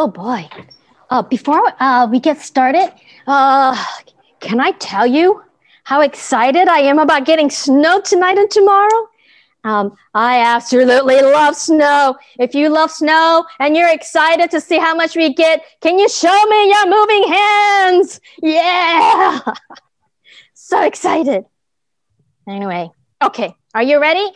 Oh boy. Uh, before uh, we get started, uh, can I tell you how excited I am about getting snow tonight and tomorrow? Um, I absolutely love snow. If you love snow and you're excited to see how much we get, can you show me your moving hands? Yeah. so excited. Anyway, okay. Are you ready?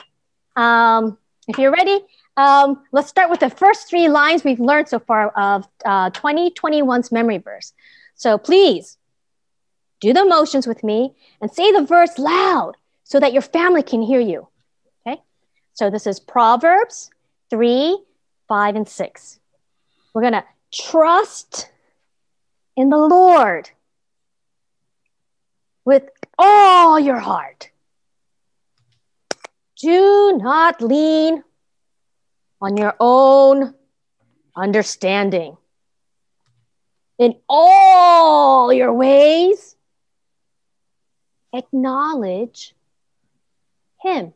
Um, if you're ready, um, let's start with the first three lines we've learned so far of uh, 2021's memory verse. So please do the motions with me and say the verse loud so that your family can hear you. Okay? So this is Proverbs 3, 5, and 6. We're going to trust in the Lord with all your heart. Do not lean on your own understanding. In all your ways, acknowledge Him.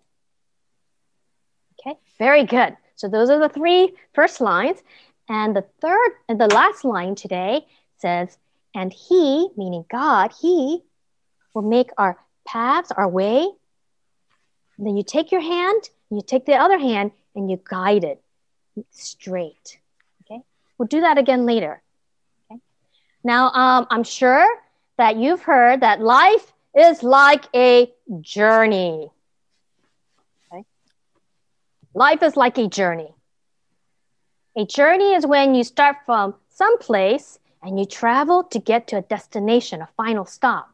Okay, very good. So those are the three first lines. And the third and the last line today says, and He, meaning God, He will make our paths, our way. And then you take your hand, you take the other hand, and you guide it straight. Okay, we'll do that again later. Okay, now um, I'm sure that you've heard that life is like a journey. Okay, life is like a journey. A journey is when you start from some place and you travel to get to a destination, a final stop.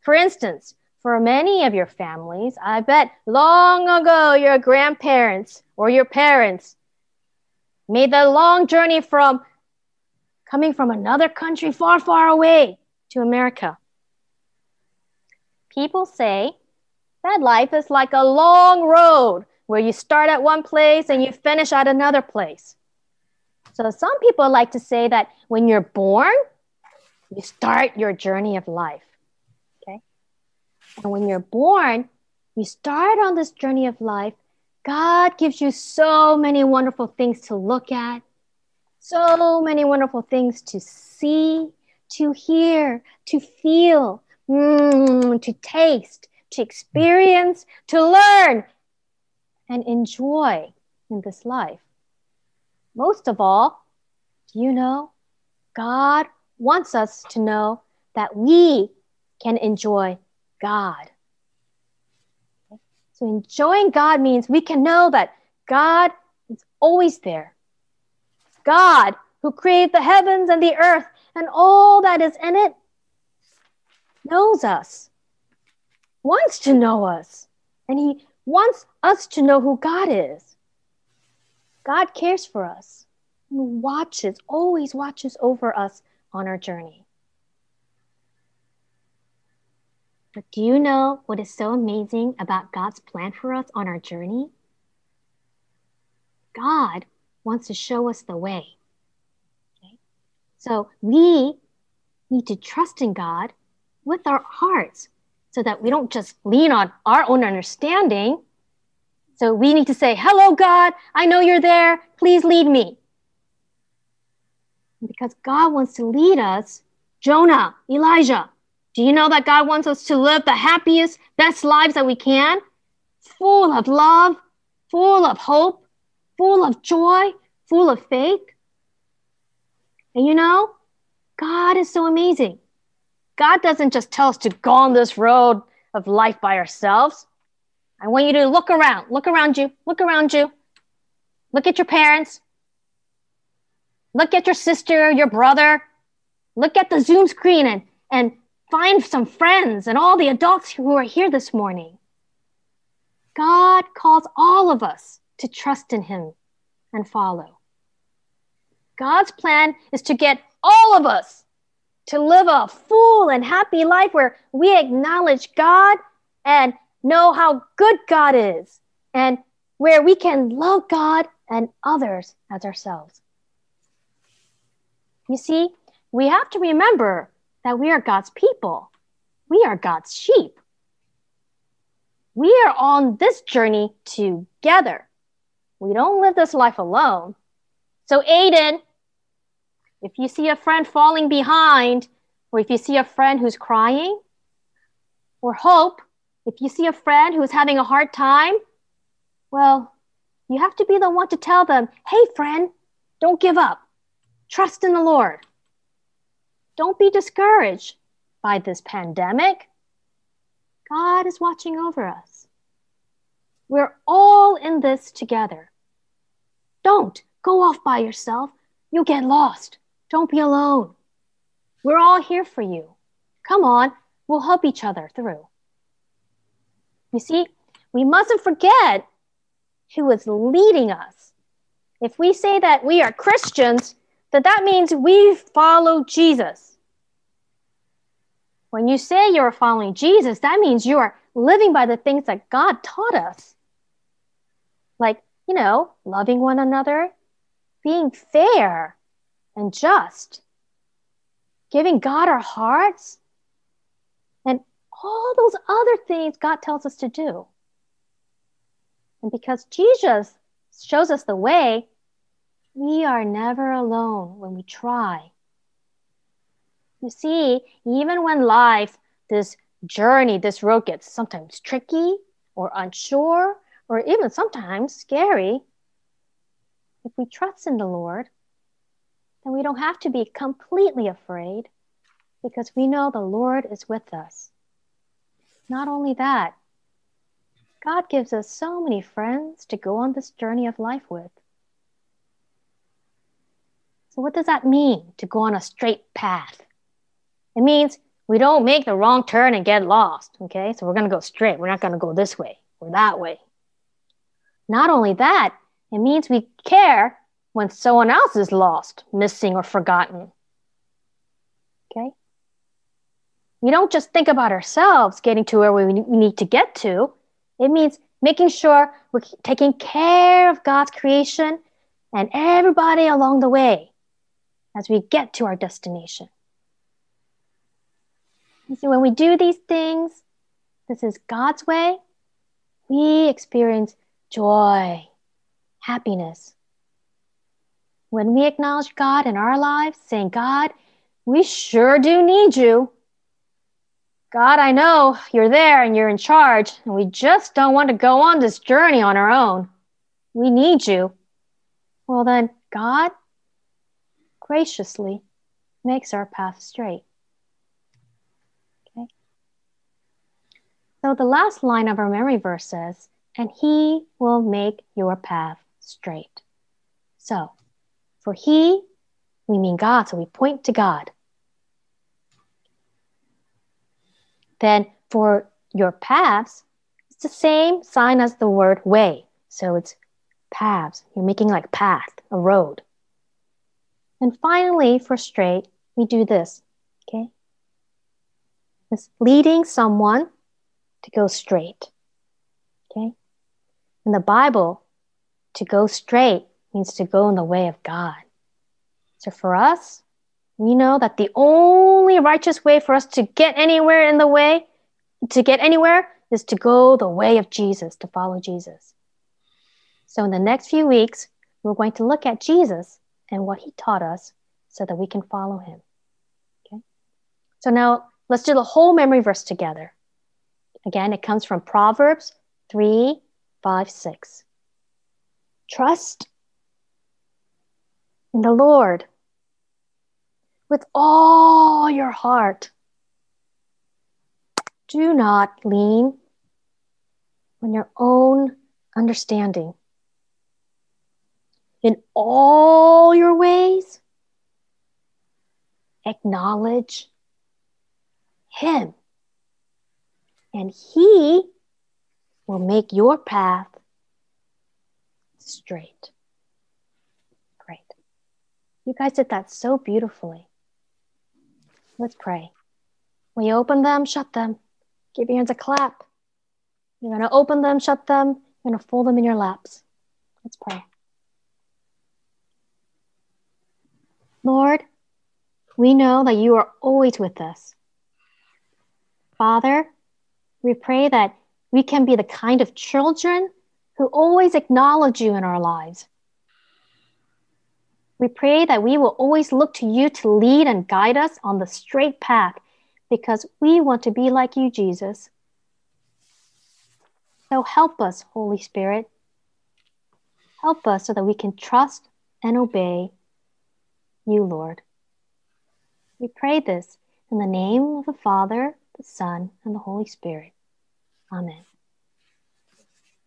For instance, for many of your families, I bet long ago your grandparents or your parents made the long journey from coming from another country far, far away to America. People say that life is like a long road where you start at one place and you finish at another place. So some people like to say that when you're born, you start your journey of life. And when you're born, you start on this journey of life. God gives you so many wonderful things to look at, so many wonderful things to see, to hear, to feel, mm, to taste, to experience, to learn, and enjoy in this life. Most of all, do you know? God wants us to know that we can enjoy God. So enjoying God means we can know that God is always there. God, who created the heavens and the earth and all that is in it, knows us, wants to know us, and He wants us to know who God is. God cares for us and watches, always watches over us on our journey. But do you know what is so amazing about God's plan for us on our journey? God wants to show us the way. Okay? So we need to trust in God with our hearts so that we don't just lean on our own understanding. So we need to say, Hello, God, I know you're there. Please lead me. Because God wants to lead us, Jonah, Elijah, do you know that God wants us to live the happiest, best lives that we can? Full of love, full of hope, full of joy, full of faith. And you know, God is so amazing. God doesn't just tell us to go on this road of life by ourselves. I want you to look around, look around you, look around you. Look at your parents. Look at your sister, your brother. Look at the Zoom screen and, and find some friends and all the adults who are here this morning. God calls all of us to trust in Him and follow. God's plan is to get all of us to live a full and happy life where we acknowledge God and know how good God is, and where we can love God and others as ourselves. You see, we have to remember that we are God's people. We are God's sheep. We are on this journey together. We don't live this life alone. So, Aiden, if you see a friend falling behind, or if you see a friend who's crying, or hope, if you see a friend who's having a hard time, well, you have to be the one to tell them, hey, friend, don't give up. Trust in the Lord. Don't be discouraged by this pandemic. God is watching over us. We're all in this together. Don't go off by yourself. You'll get lost. Don't be alone. We're all here for you. Come on, we'll help each other through. You see, we mustn't forget who is leading us. If we say that we are Christians, then that means we follow Jesus. When you say you're following Jesus, that means you are living by the things that God taught us. Like, you know, loving one another, being fair and just, giving God our hearts, and all those other things God tells us to do. And because Jesus shows us the way, we are never alone when we try. You see, even when life, this journey, this road gets sometimes tricky or unsure or even sometimes scary, if we trust in the Lord, then we don't have to be completely afraid because we know the Lord is with us. Not only that, God gives us so many friends to go on this journey of life with. So, what does that mean to go on a straight path? It means we don't make the wrong turn and get lost. Okay, so we're going to go straight. We're not going to go this way or that way. Not only that, it means we care when someone else is lost, missing, or forgotten. Okay? We don't just think about ourselves getting to where we need to get to. It means making sure we're taking care of God's creation and everybody along the way as we get to our destination. You see, when we do these things, this is God's way, we experience joy, happiness. When we acknowledge God in our lives, saying, God, we sure do need you. God, I know you're there and you're in charge, and we just don't want to go on this journey on our own. We need you. Well, then, God graciously makes our path straight. Okay? So, the last line of our memory verse says, and he will make your path straight. So, for he, we mean God, so we point to God. Then for your paths, it's the same sign as the word way. So it's paths. You're making like path, a road. And finally, for straight, we do this. Okay? It's leading someone to go straight. Okay? In the Bible, to go straight means to go in the way of God. So for us, we know that the only righteous way for us to get anywhere in the way, to get anywhere, is to go the way of Jesus, to follow Jesus. So in the next few weeks, we're going to look at Jesus and what he taught us so that we can follow him. Okay? So now let's do the whole memory verse together. Again, it comes from Proverbs 3 5 6. Trust in the Lord with all your heart. Do not lean on your own understanding. In all your ways, acknowledge Him, and He will make your path straight. Great. You guys did that so beautifully. Let's pray. We open them, shut them. Give your hands a clap. You're going to open them, shut them. You're going to fold them in your laps. Let's pray. Lord, we know that you are always with us. Father, we pray that we can be the kind of children who always acknowledge you in our lives. We pray that we will always look to you to lead and guide us on the straight path because we want to be like you, Jesus. So help us, Holy Spirit. Help us so that we can trust and obey you, Lord. We pray this in the name of the Father, the Son, and the Holy Spirit. Amen.